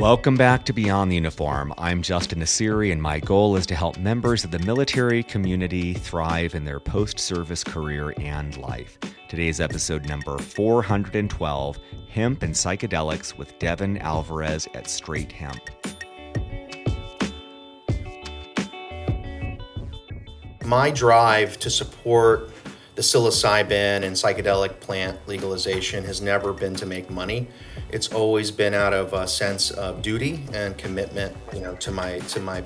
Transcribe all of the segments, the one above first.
Welcome back to Beyond the Uniform. I'm Justin Nassiri, and my goal is to help members of the military community thrive in their post service career and life. Today's episode number 412 Hemp and Psychedelics with Devin Alvarez at Straight Hemp. My drive to support the psilocybin and psychedelic plant legalization has never been to make money. It's always been out of a sense of duty and commitment, you know, to my to my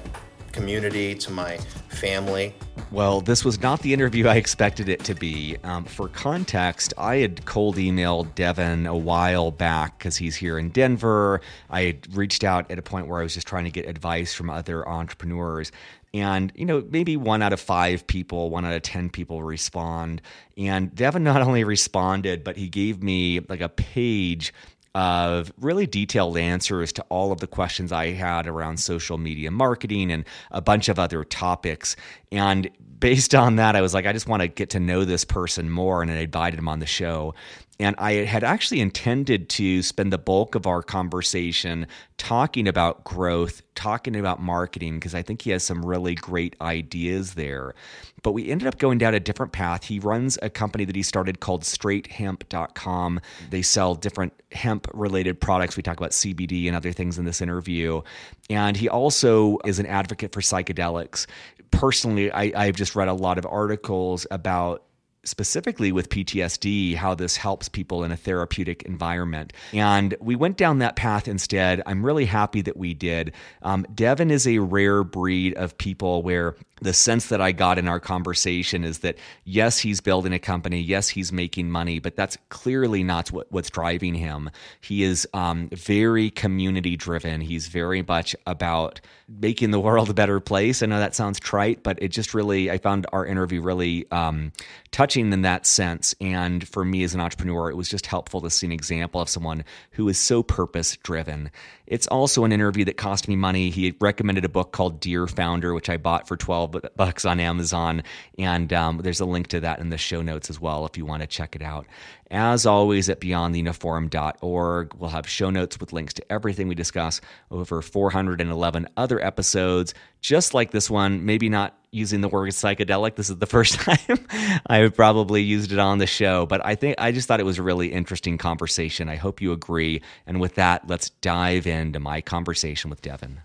community, to my family. Well, this was not the interview I expected it to be. Um, for context, I had cold emailed Devin a while back because he's here in Denver. I had reached out at a point where I was just trying to get advice from other entrepreneurs. And, you know, maybe one out of five people, one out of 10 people respond. And Devin not only responded, but he gave me like a page of really detailed answers to all of the questions I had around social media marketing and a bunch of other topics. And based on that, I was like, I just want to get to know this person more. And I invited him on the show. And I had actually intended to spend the bulk of our conversation talking about growth, talking about marketing, because I think he has some really great ideas there. But we ended up going down a different path. He runs a company that he started called straighthemp.com. They sell different hemp related products. We talk about CBD and other things in this interview. And he also is an advocate for psychedelics. Personally, I, I've just read a lot of articles about specifically with PTSD, how this helps people in a therapeutic environment. And we went down that path instead. I'm really happy that we did. Um, Devin is a rare breed of people where the sense that I got in our conversation is that yes, he's building a company, yes, he's making money, but that's clearly not what, what's driving him. He is um, very community driven. He's very much about making the world a better place. I know that sounds trite, but it just really, I found our interview really um, touching in that sense. And for me as an entrepreneur, it was just helpful to see an example of someone who is so purpose driven. It's also an interview that cost me money. He recommended a book called Dear Founder, which I bought for 12 bucks on Amazon. And um, there's a link to that in the show notes as well if you want to check it out. As always, at beyondtheuniform.org, we'll have show notes with links to everything we discuss, over 411 other episodes, just like this one, maybe not using the word psychedelic. This is the first time I've probably used it on the show, but I think I just thought it was a really interesting conversation. I hope you agree. And with that, let's dive into my conversation with Devin.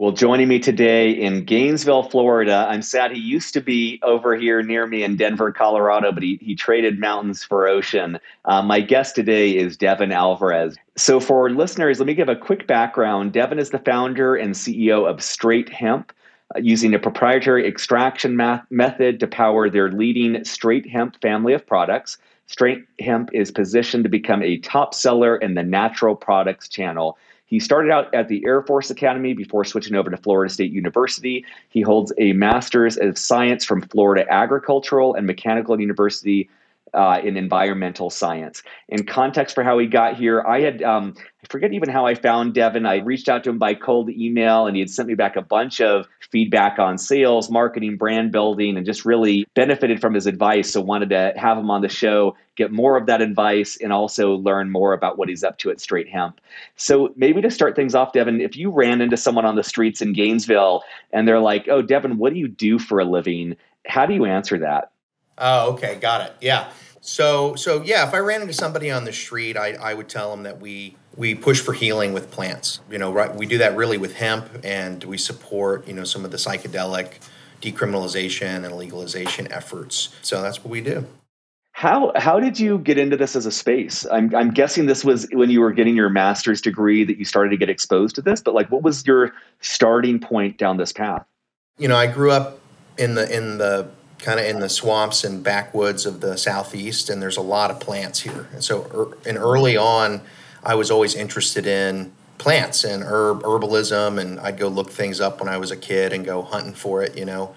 Well, joining me today in Gainesville, Florida. I'm sad he used to be over here near me in Denver, Colorado, but he, he traded mountains for ocean. Uh, my guest today is Devin Alvarez. So, for listeners, let me give a quick background. Devin is the founder and CEO of Straight Hemp. Uh, using a proprietary extraction math- method to power their leading straight hemp family of products, Straight Hemp is positioned to become a top seller in the natural products channel he started out at the Air Force Academy before switching over to Florida State University. He holds a master's of science from Florida Agricultural and Mechanical University uh, in environmental science. In context for how he got here, I had um, I forget even how I found Devin. I reached out to him by cold email, and he had sent me back a bunch of feedback on sales, marketing, brand building, and just really benefited from his advice. So wanted to have him on the show, get more of that advice, and also learn more about what he's up to at Straight Hemp. So maybe to start things off, Devin, if you ran into someone on the streets in Gainesville and they're like, "Oh, Devin, what do you do for a living?" How do you answer that? Oh, okay, got it. Yeah. So, so yeah, if I ran into somebody on the street, I, I would tell them that we we push for healing with plants. You know, right? We do that really with hemp, and we support you know some of the psychedelic decriminalization and legalization efforts. So that's what we do. How how did you get into this as a space? I'm I'm guessing this was when you were getting your master's degree that you started to get exposed to this. But like, what was your starting point down this path? You know, I grew up in the in the kind of in the swamps and backwoods of the southeast, and there's a lot of plants here. And so, er, and early on, I was always interested in plants and herb herbalism, and I'd go look things up when I was a kid and go hunting for it. You know,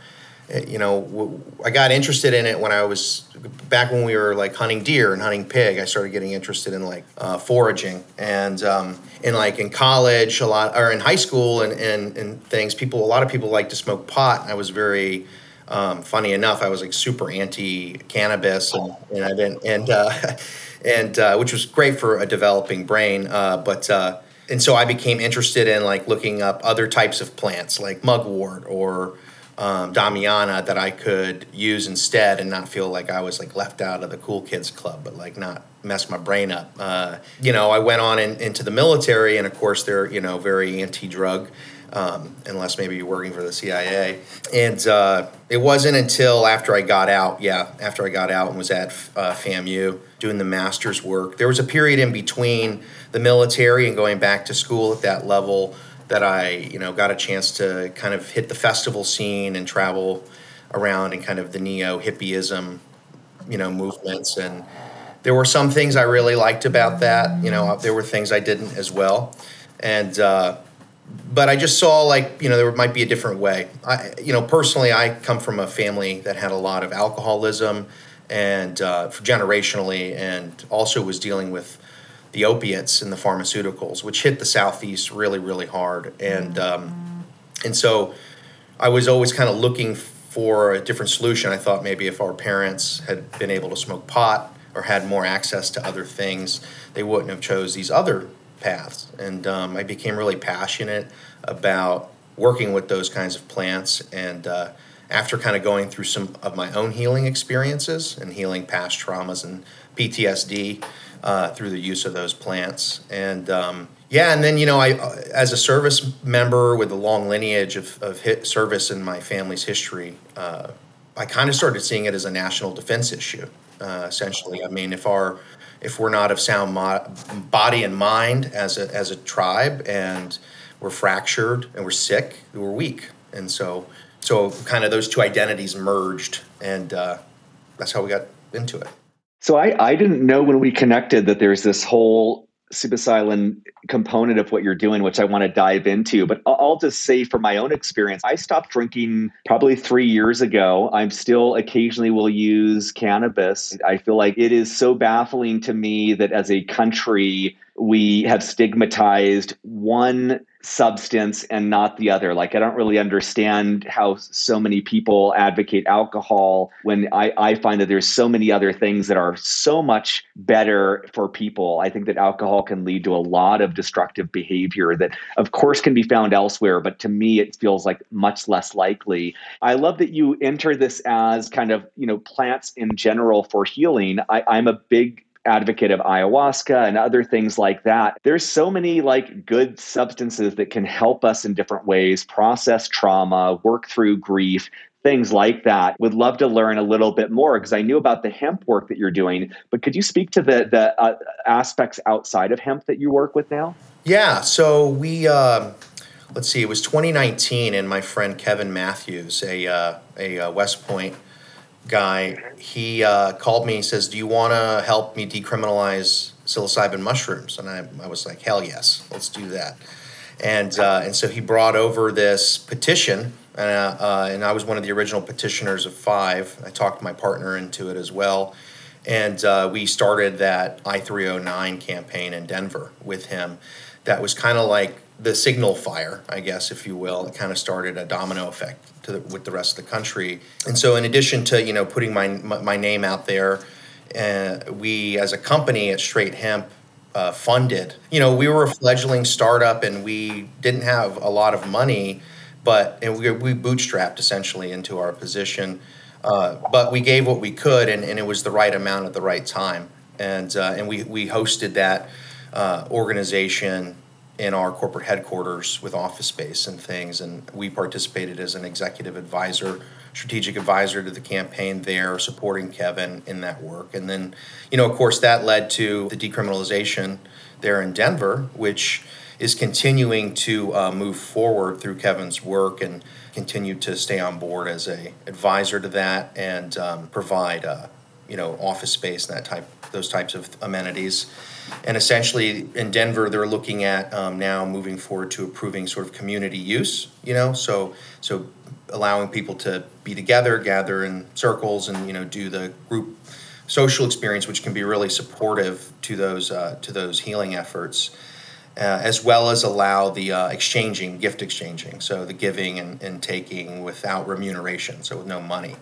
it, you know, I got interested in it when I was back when we were like hunting deer and hunting pig. I started getting interested in like uh, foraging and um, in like in college a lot or in high school and, and and things. People, a lot of people like to smoke pot. I was very um, funny enough, I was like super anti cannabis, and, and, I didn't. And uh, and uh, which was great for a developing brain. Uh, but uh, and so I became interested in like looking up other types of plants like mugwort or um, Damiana that I could use instead and not feel like I was like left out of the cool kids club, but like not mess my brain up. Uh, you know, I went on in, into the military, and of course they're you know very anti-drug. Um, unless maybe you're working for the CIA. And uh, it wasn't until after I got out, yeah, after I got out and was at uh, FAMU doing the master's work. There was a period in between the military and going back to school at that level that I, you know, got a chance to kind of hit the festival scene and travel around and kind of the neo hippieism, you know, movements. And there were some things I really liked about that. You know, there were things I didn't as well. And, uh, but I just saw like, you know, there might be a different way. I, you know, personally, I come from a family that had a lot of alcoholism and uh, generationally, and also was dealing with the opiates and the pharmaceuticals, which hit the southeast really, really hard. And um, and so I was always kind of looking for a different solution. I thought maybe if our parents had been able to smoke pot or had more access to other things, they wouldn't have chose these other paths. And um, I became really passionate about working with those kinds of plants. And uh, after kind of going through some of my own healing experiences and healing past traumas and PTSD, uh, through the use of those plants. And um, yeah, and then you know, I as a service member with a long lineage of, of service in my family's history, uh, I kind of started seeing it as a national defense issue. Uh, essentially, I mean, if our if we're not of sound mo- body and mind as a as a tribe, and we're fractured and we're sick, we're weak, and so so kind of those two identities merged, and uh, that's how we got into it. So I, I didn't know when we connected that there's this whole psilocybin component of what you're doing, which I want to dive into. But I'll just say from my own experience, I stopped drinking probably three years ago. I'm still occasionally will use cannabis. I feel like it is so baffling to me that as a country, we have stigmatized one substance and not the other. Like, I don't really understand how so many people advocate alcohol when I, I find that there's so many other things that are so much better for people. I think that alcohol can lead to a lot of destructive behavior that, of course, can be found elsewhere, but to me, it feels like much less likely. I love that you enter this as kind of, you know, plants in general for healing. I, I'm a big advocate of ayahuasca and other things like that. There's so many like good substances that can help us in different ways process trauma, work through grief, things like that. Would love to learn a little bit more because I knew about the hemp work that you're doing, but could you speak to the the uh, aspects outside of hemp that you work with now? Yeah, so we uh, let's see, it was 2019 and my friend Kevin Matthews, a uh, a uh, West Point guy, he uh, called me. He says, "Do you want to help me decriminalize psilocybin mushrooms?" And I, I was like, "Hell yes, let's do that." And uh, and so he brought over this petition, and uh, and I was one of the original petitioners of five. I talked my partner into it as well, and uh, we started that I three hundred nine campaign in Denver with him. That was kind of like the signal fire, I guess, if you will. It kind of started a domino effect the, with the rest of the country. And so, in addition to you know putting my my name out there, uh, we as a company at Straight Hemp uh, funded. You know, we were a fledgling startup, and we didn't have a lot of money, but and we we bootstrapped essentially into our position. Uh, but we gave what we could, and, and it was the right amount at the right time. And uh, and we we hosted that uh, organization in our corporate headquarters with office space and things. And we participated as an executive advisor, strategic advisor to the campaign there, supporting Kevin in that work. And then, you know, of course, that led to the decriminalization there in Denver, which is continuing to uh, move forward through Kevin's work and continue to stay on board as a advisor to that and um, provide, uh, you know, office space and that type, those types of amenities. And essentially, in Denver, they're looking at um, now moving forward to approving sort of community use. You know, so so allowing people to be together, gather in circles, and you know do the group social experience, which can be really supportive to those uh, to those healing efforts. Uh, as well as allow the uh, exchanging, gift exchanging, so the giving and, and taking without remuneration, so with no money.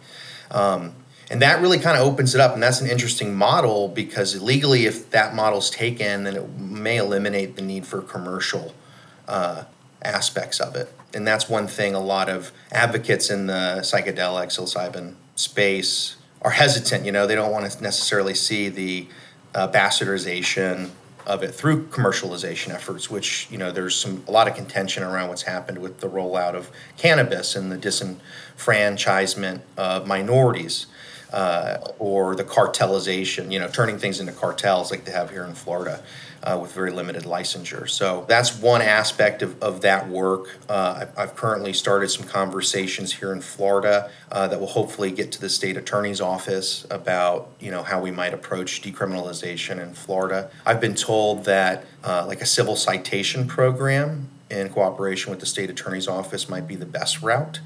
Um, And that really kind of opens it up. And that's an interesting model because legally, if that model's taken, then it may eliminate the need for commercial uh, aspects of it. And that's one thing a lot of advocates in the psychedelic psilocybin space are hesitant. You know, they don't want to necessarily see the uh, bastardization of it through commercialization efforts, which you know there's some a lot of contention around what's happened with the rollout of cannabis and the disenfranchisement of minorities. Uh, or the cartelization, you know, turning things into cartels like they have here in Florida uh, with very limited licensure. So that's one aspect of, of that work. Uh, I've, currently started some conversations here in Florida uh, that will hopefully get to the state attorney's office about you know how we might approach decriminalization in Florida. I've been told that uh, like a civil citation program in cooperation with the state attorney's office might be the best route.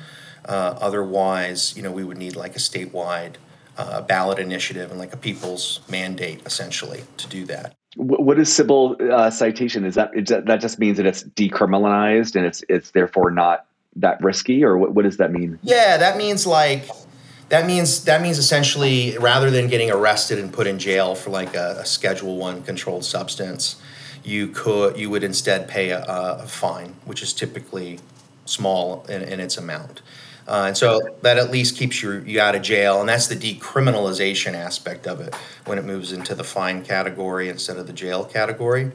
Uh, otherwise, you know, we would need like a statewide uh, ballot initiative and like a people's mandate essentially to do that what is civil uh, citation? Is that, that just means that it's decriminalized and it's it's therefore not that risky, or what, what does that mean? Yeah, that means like that means that means essentially rather than getting arrested and put in jail for like a, a Schedule One controlled substance, you could you would instead pay a, a fine, which is typically small in, in its amount. Uh, and so that at least keeps you, you out of jail. And that's the decriminalization aspect of it when it moves into the fine category instead of the jail category.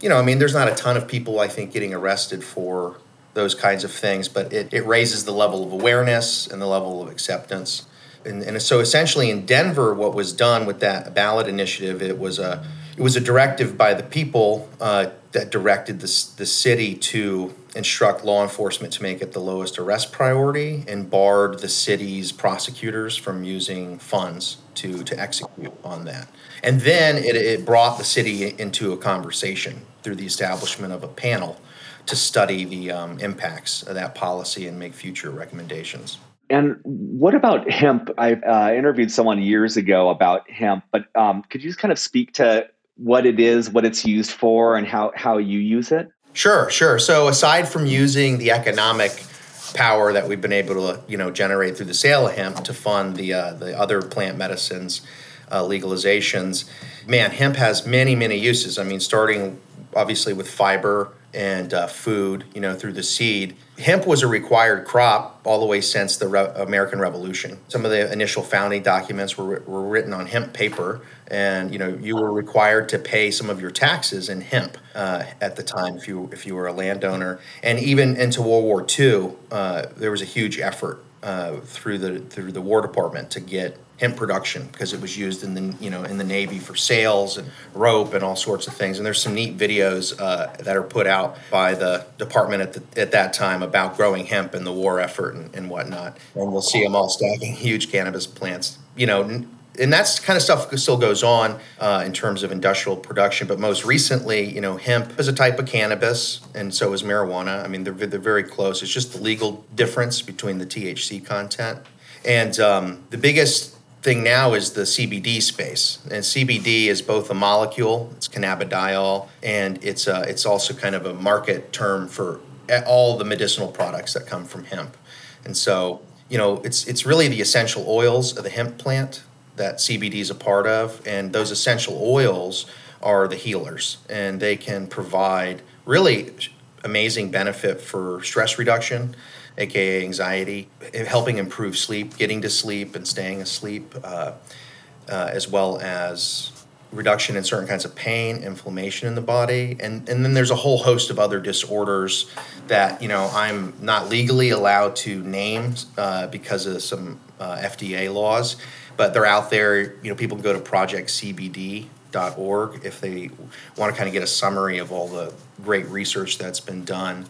You know, I mean, there's not a ton of people, I think, getting arrested for those kinds of things, but it, it raises the level of awareness and the level of acceptance. And, and so essentially in Denver, what was done with that ballot initiative, it was a, it was a directive by the people uh, that directed the, the city to instruct law enforcement to make it the lowest arrest priority and barred the city's prosecutors from using funds to, to execute on that. And then it, it brought the city into a conversation through the establishment of a panel to study the um, impacts of that policy and make future recommendations. And what about hemp? I uh, interviewed someone years ago about hemp, but um, could you just kind of speak to what it is, what it's used for, and how, how you use it? Sure, sure. So aside from using the economic power that we've been able to, you know, generate through the sale of hemp to fund the uh, the other plant medicines uh, legalizations, man, hemp has many many uses. I mean, starting obviously with fiber and uh, food, you know, through the seed. Hemp was a required crop all the way since the Re- American Revolution. Some of the initial founding documents were, were written on hemp paper, and you know, you were required to pay some of your taxes in hemp uh, at the time if you if you were a landowner. And even into World War II, uh, there was a huge effort uh, through the through the War Department to get hemp production because it was used in the you know in the Navy for sails and rope and all sorts of things. And there's some neat videos uh, that are put out by the department at the, at that time about growing hemp and the war effort and, and whatnot. And we'll see them all stacking huge cannabis plants. You know. And that's kind of stuff still goes on uh, in terms of industrial production. But most recently, you know, hemp is a type of cannabis, and so is marijuana. I mean, they're, they're very close. It's just the legal difference between the THC content. And um, the biggest thing now is the CBD space, and CBD is both a molecule, it's cannabidiol, and it's a, it's also kind of a market term for all the medicinal products that come from hemp. And so, you know, it's it's really the essential oils of the hemp plant that CBD is a part of, and those essential oils are the healers, and they can provide really amazing benefit for stress reduction aka anxiety, helping improve sleep, getting to sleep and staying asleep, uh, uh, as well as reduction in certain kinds of pain, inflammation in the body, and and then there's a whole host of other disorders that you know I'm not legally allowed to name uh, because of some uh, FDA laws, but they're out there. You know, people can go to projectcbd.org if they want to kind of get a summary of all the great research that's been done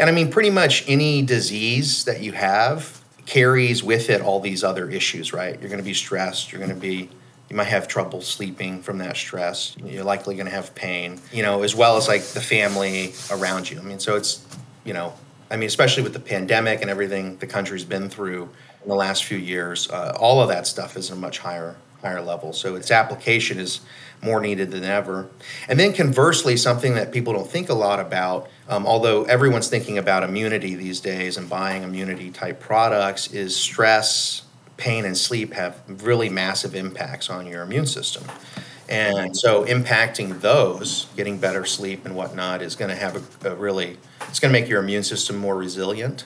and I mean, pretty much any disease that you have carries with it all these other issues, right? You're going to be stressed. You're going to be, you might have trouble sleeping from that stress. You're likely going to have pain, you know, as well as like the family around you. I mean, so it's, you know, I mean, especially with the pandemic and everything the country's been through in the last few years, uh, all of that stuff is a much higher higher level. So its application is more needed than ever. And then conversely, something that people don't think a lot about, um, although everyone's thinking about immunity these days and buying immunity type products, is stress, pain, and sleep have really massive impacts on your immune system. And so impacting those, getting better sleep and whatnot, is going to have a, a, really, it's going to make your immune system more resilient.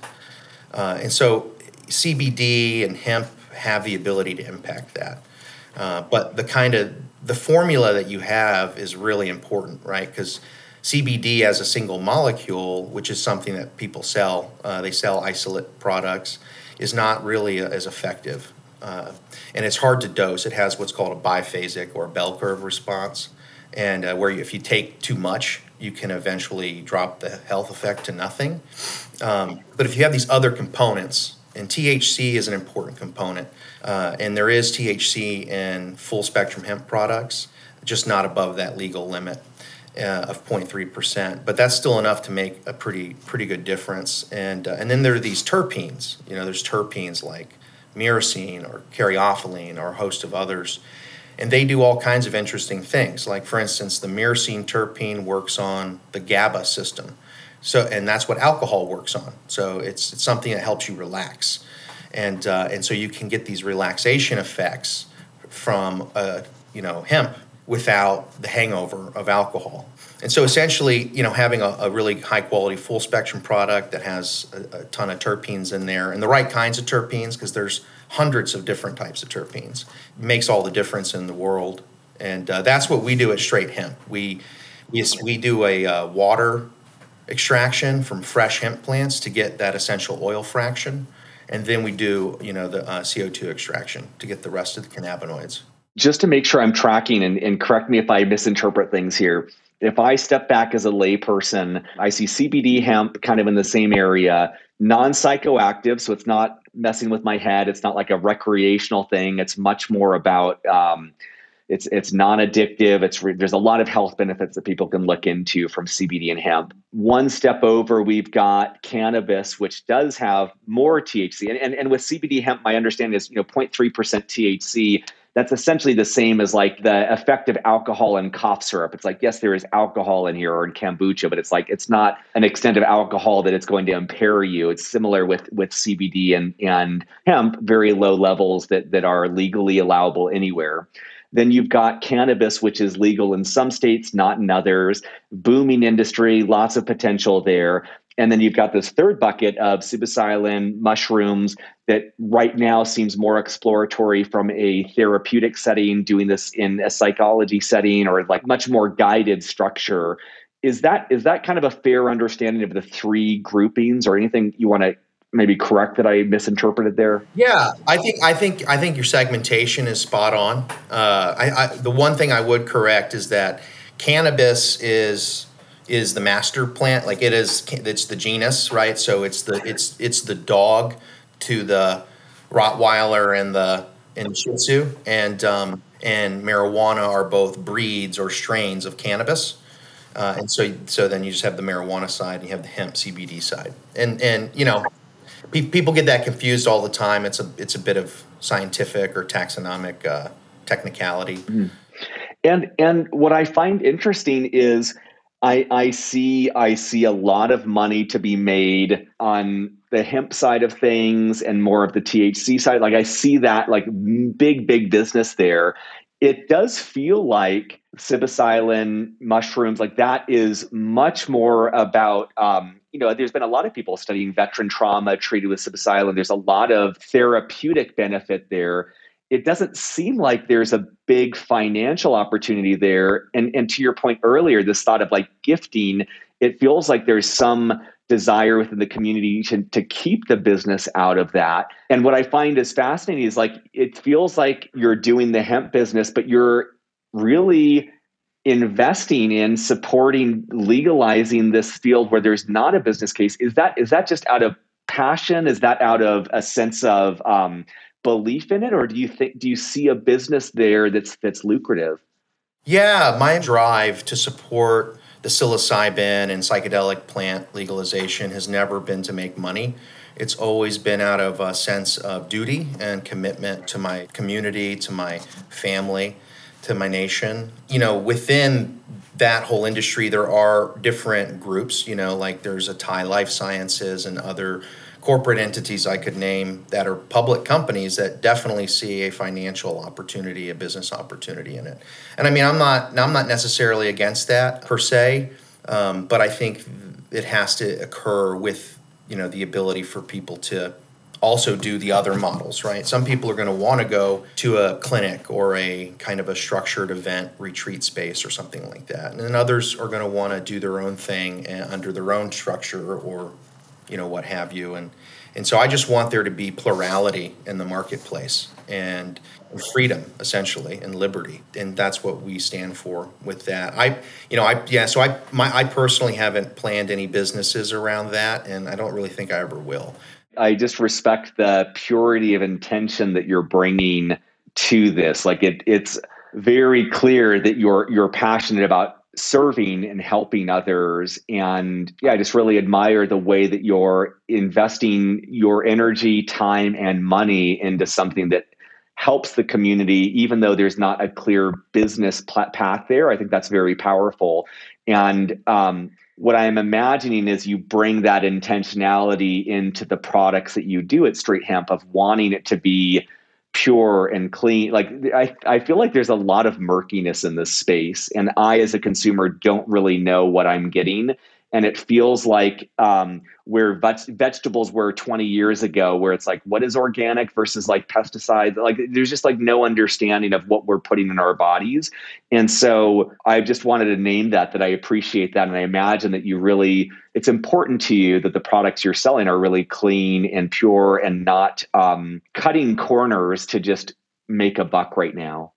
Uh, and so CBD and hemp have the ability to impact that. Uh, but the kind of the formula that you have is really important, right? Because CBD as a single molecule, which is something that people sell, uh, they sell isolate products, is not really as effective. Uh, and it's hard to dose. It has what's called a biphasic or bell curve response, and uh, where you, if you take too much, you can eventually drop the health effect to nothing. Um, but if you have these other components, and THC is an important component, uh, and there is THC in full spectrum hemp products, just not above that legal limit. Uh, of 0.3%, but that's still enough to make a pretty pretty good difference. And uh, and then there are these terpenes. You know, there's terpenes like myrcene or caryophyllene or a host of others. And they do all kinds of interesting things. Like, for instance, the myrcene terpene works on the GABA system. So, and that's what alcohol works on. So it's, it's something that helps you relax. And, uh, and so you can get these relaxation effects from, uh, you know, hemp without the hangover of alcohol. And so essentially, you know, having a, a really high quality full spectrum product that has a, a ton of terpenes in there and the right kinds of terpenes, because there's hundreds of different types of terpenes, makes all the difference in the world. And uh, that's what we do at Straight Hemp. We, we, we do a uh, water extraction from fresh hemp plants to get that essential oil fraction. And then we do, you know, the uh, CO2 extraction to get the rest of the cannabinoids just to make sure I'm tracking and, and correct me if I misinterpret things here. If I step back as a layperson, I see CBD hemp kind of in the same area, non psychoactive. So it's not messing with my head. It's not like a recreational thing. It's much more about, um, it's it's non-addictive. It's re- there's a lot of health benefits that people can look into from CBD and hemp. One step over, we've got cannabis, which does have more THC, and and, and with CBD hemp, my understanding is you know 0.3 percent THC that's essentially the same as like the effect of alcohol in cough syrup. It's like, yes, there is alcohol in here or in kombucha, but it's like it's not an extent of alcohol that it's going to impair you. It's similar with with CBD and and hemp, very low levels that that are legally allowable anywhere. Then you've got cannabis, which is legal in some states, not in others. Booming industry, lots of potential there. And then you've got this third bucket of psilocybin mushrooms that right now seems more exploratory from a therapeutic setting, doing this in a psychology setting or like much more guided structure. Is that is that kind of a fair understanding of the three groupings or anything you want to maybe correct that I misinterpreted there? Yeah, I think I think I think your segmentation is spot on. Uh, I, I, the one thing I would correct is that cannabis is is the master plant. Like it is, it's the genus, right? So it's the it's it's the dog to the Rottweiler and the and Shih Tzu, and um, and marijuana are both breeds or strains of cannabis. Uh, and so so then you just have the marijuana side and you have the hemp CBD side, and and you know people get that confused all the time. It's a it's a bit of scientific or taxonomic uh, technicality. Mm. And and what I find interesting is I, I see I see a lot of money to be made on the hemp side of things and more of the THC side. Like I see that like big big business there. It does feel like psilocybin mushrooms like that is much more about um, you know there's been a lot of people studying veteran trauma treated with psilocybin. There's a lot of therapeutic benefit there it doesn't seem like there's a big financial opportunity there. And and to your point earlier, this thought of like gifting, it feels like there's some desire within the community to, to keep the business out of that. And what I find is fascinating is like it feels like you're doing the hemp business, but you're really investing in supporting legalizing this field where there's not a business case. Is that is that just out of passion? Is that out of a sense of um, belief in it, or do you think do you see a business there that's that's lucrative? Yeah, my drive to support the psilocybin and psychedelic plant legalization has never been to make money. It's always been out of a sense of duty and commitment to my community, to my family, to my nation. You know, within that whole industry, there are different groups, you know, like there's ATAI Life Sciences and other corporate entities I could name that are public companies that definitely see a financial opportunity, a business opportunity in it. And I mean, I'm not I'm not necessarily against that per se, um, but I think it has to occur with you know the ability for people to also do the other models, right? Some people are going to want to go to a clinic or a kind of a structured event retreat space or something like that. And then others are going to want to do their own thing eh, under their own structure or you know what have you and and so I just want there to be plurality in the marketplace and freedom essentially and liberty and that's what we stand for with that i you know i yeah so i my i personally haven't planned any businesses around that and i don't really think i ever will I just respect the purity of intention that you're bringing to this. Like it, it's very clear that you're you're passionate about serving and helping others. And yeah i just really admire the way that you're investing your energy time and money into something that helps the community even though there's not a clear business path there. I think that's very powerful. And um, what I'm imagining is you bring that intentionality into the products that you do at Straight Hemp of wanting it to be pure and clean. Like I, I feel like there's a lot of murkiness in this space, and I, as a consumer, don't really know what I'm getting and it feels like um, where vegetables were 20 years ago where it's like what is organic versus like pesticides? Like there's just like no understanding of what we're putting in our bodies. And so i just wanted to name that that i appreciate that and i imagine that you really it's important to you that the products you're selling are really clean and pure and not um, cutting corners to just make a buck right now.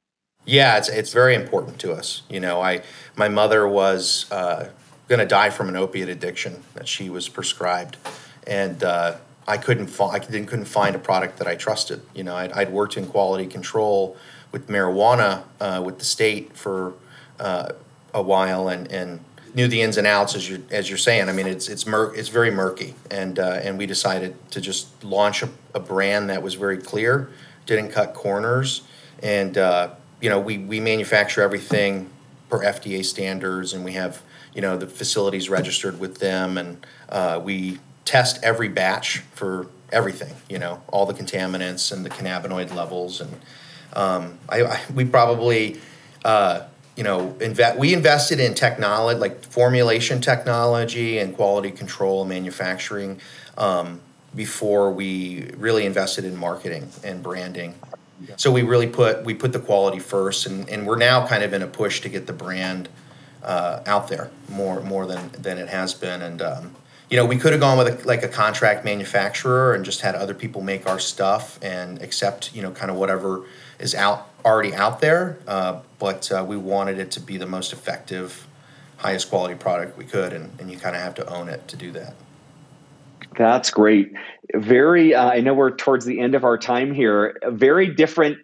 Yeah it's, it's very important to us. You know i my mother was uh, going to die from an opiate addiction that she was prescribed, and uh, I couldn't fi- I couldn't find a product that I trusted. You know, I'd, I'd worked in quality control with marijuana uh, with the state for uh, a while, and and knew the ins and outs as you as you're saying. I mean, it's it's mur- it's very murky, and uh, and we decided to just launch a, a, brand that was very clear, didn't cut corners, and uh, you know we we manufacture everything per FDA standards, and we have you know the facilities registered with them, and uh, we test every batch for everything. You know all the contaminants and the cannabinoid levels, and um, I, I, we probably. Uh, you know, invest. We invested in technology, like formulation technology and quality control and manufacturing, um, before we really invested in marketing and branding. So we really put we put the quality first, and, and we're now kind of in a push to get the brand uh, out there more more than than it has been. And um, you know, we could have gone with a, like a contract manufacturer and just had other people make our stuff and accept you know kind of whatever is out already out there. Uh, but uh, we wanted it to be the most effective, highest quality product we could, and, and you kind of have to own it to do that. That's great. Very, uh, I know we're towards the end of our time here. Very different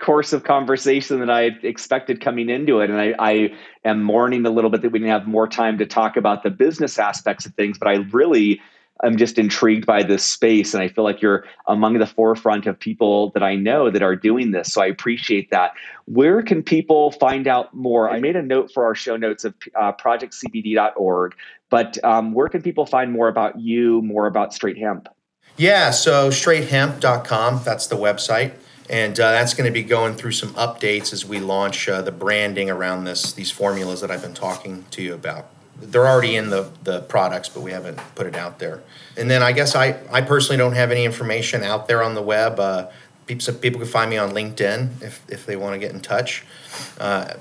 course of conversation that I expected coming into it. And I, I, am mourning a little bit that we didn't have more time to talk about the business aspects of things, but I really am just intrigued by this space. And I feel like you're among the forefront of people that I know that are doing this. So I appreciate that. Where can people find out more? I made a note for our show notes of uh, projectcbd.org, but um, where can people find more about you, more about Straight Hemp? Yeah, so straighthemp.com, that's the website and uh, that's going to be going through some updates as we launch uh, the branding around this these formulas that I've been talking to you about. They're already in the the products, but we haven't put it out there. And then I guess I I personally don't have any information out there on the web. Uh, people people can find me on LinkedIn if if they want to get in touch. Uh,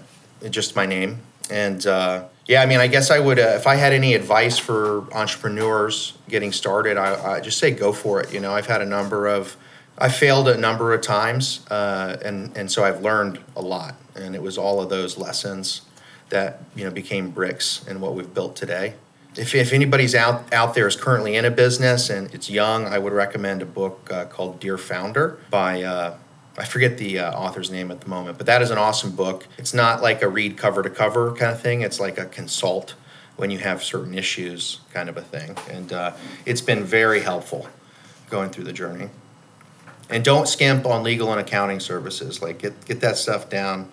just my name and. Uh, yeah, I mean, I guess I would, uh, if I had any advice for entrepreneurs getting started, I, I just say go for it. You know, I've had a number of I failed a number of times, uh, and and so I've learned a lot, and it was all of those lessons that you know became bricks in what we've built today. If, if anybody's out out there is currently in a business and it's young, I would recommend a book uh, called Dear Founder by uh, I forget the uh, author's name at the moment, but that is an awesome book. It's not like a read cover to cover kind of thing. It's like a consult when you have certain issues kind of a thing, and uh, it's been very helpful going through the journey and don't skimp on legal and accounting services. Like get get that stuff down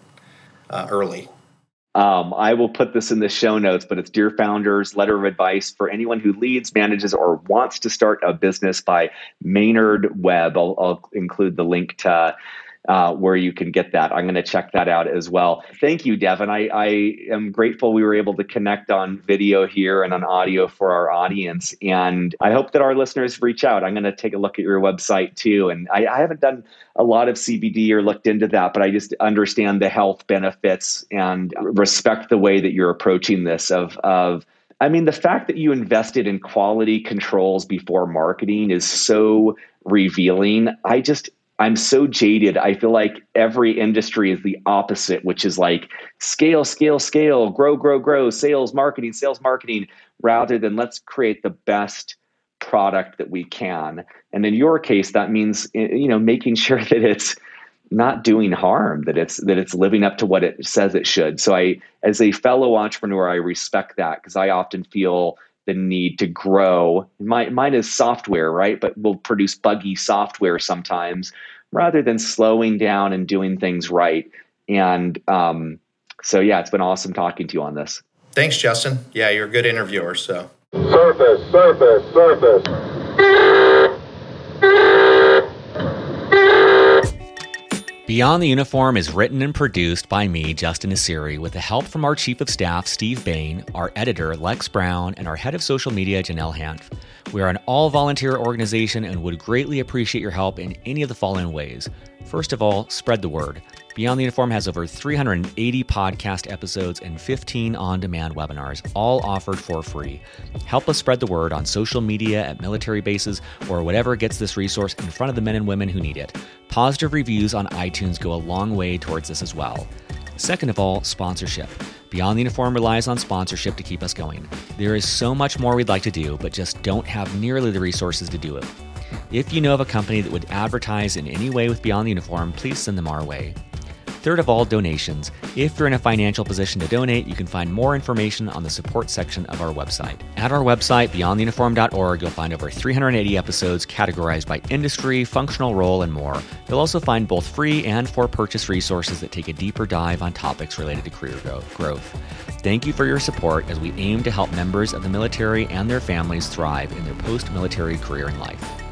uh, early. Um, I will put this in the show notes, but it's Dear Founders Letter of Advice for anyone who leads, manages, or wants to start a business by Maynard Webb. I'll, I'll include the link to uh, where you can get that. I'm going to check that out as well. Thank you, Devin. I, I, am grateful we were able to connect on video here and on audio for our audience. And I hope that our listeners reach out. I'm going to take a look at your website too. And I, I haven't done a lot of CBD or looked into that, but I just understand the health benefits and respect the way that you're approaching this of, of I mean, the fact that you invested in quality controls before marketing is so revealing. I just I'm so jaded. I feel like every industry is the opposite, which is like scale, scale, scale, grow, grow, grow, sales, marketing, sales, marketing, rather than let's create the best product that we can. And in your case, that means eh, you know making sure that it's not doing harm, that it's that it's living up to what it says it should. So I, as a fellow entrepreneur, I respect that because I often feel the need to grow. My, mine is software, right? But we'll produce buggy software sometimes rather than slowing down and doing things right. And um, so, yeah, it's been awesome talking to you on this. Thanks, Justin. Yeah, you're a good interviewer. So, surface, surface, surface. Beyond the Uniform is written and produced by me, Justin Nassiri, with the help from our Chief of Staff, Steve Bain, our editor, Lex Brown, and our Head of Social Media, Janelle Hanf. We are an all volunteer organization and would greatly appreciate your help in any of the following ways. First of all, spread the word. Beyond the Uniform has over 380 podcast episodes and 15 on demand webinars, all offered for free. Help us spread the word on social media, at military bases, or whatever gets this resource in front of the men and women who need it. Positive reviews on iTunes go a long way towards this as well. Second of all, sponsorship. Beyond the Uniform relies on sponsorship to keep us going. There is so much more we'd like to do, but just don't have nearly the resources to do it. If you know of a company that would advertise in any way with Beyond the Uniform, please send them our way. Third of all, donations. If you're in a financial position to donate, you can find more information on the support section of our website. At our website, beyondtheuniform.org, you'll find over 380 episodes categorized by industry, functional role, and more. You'll also find both free and for purchase resources that take a deeper dive on topics related to career growth. Thank you for your support as we aim to help members of the military and their families thrive in their post military career and life.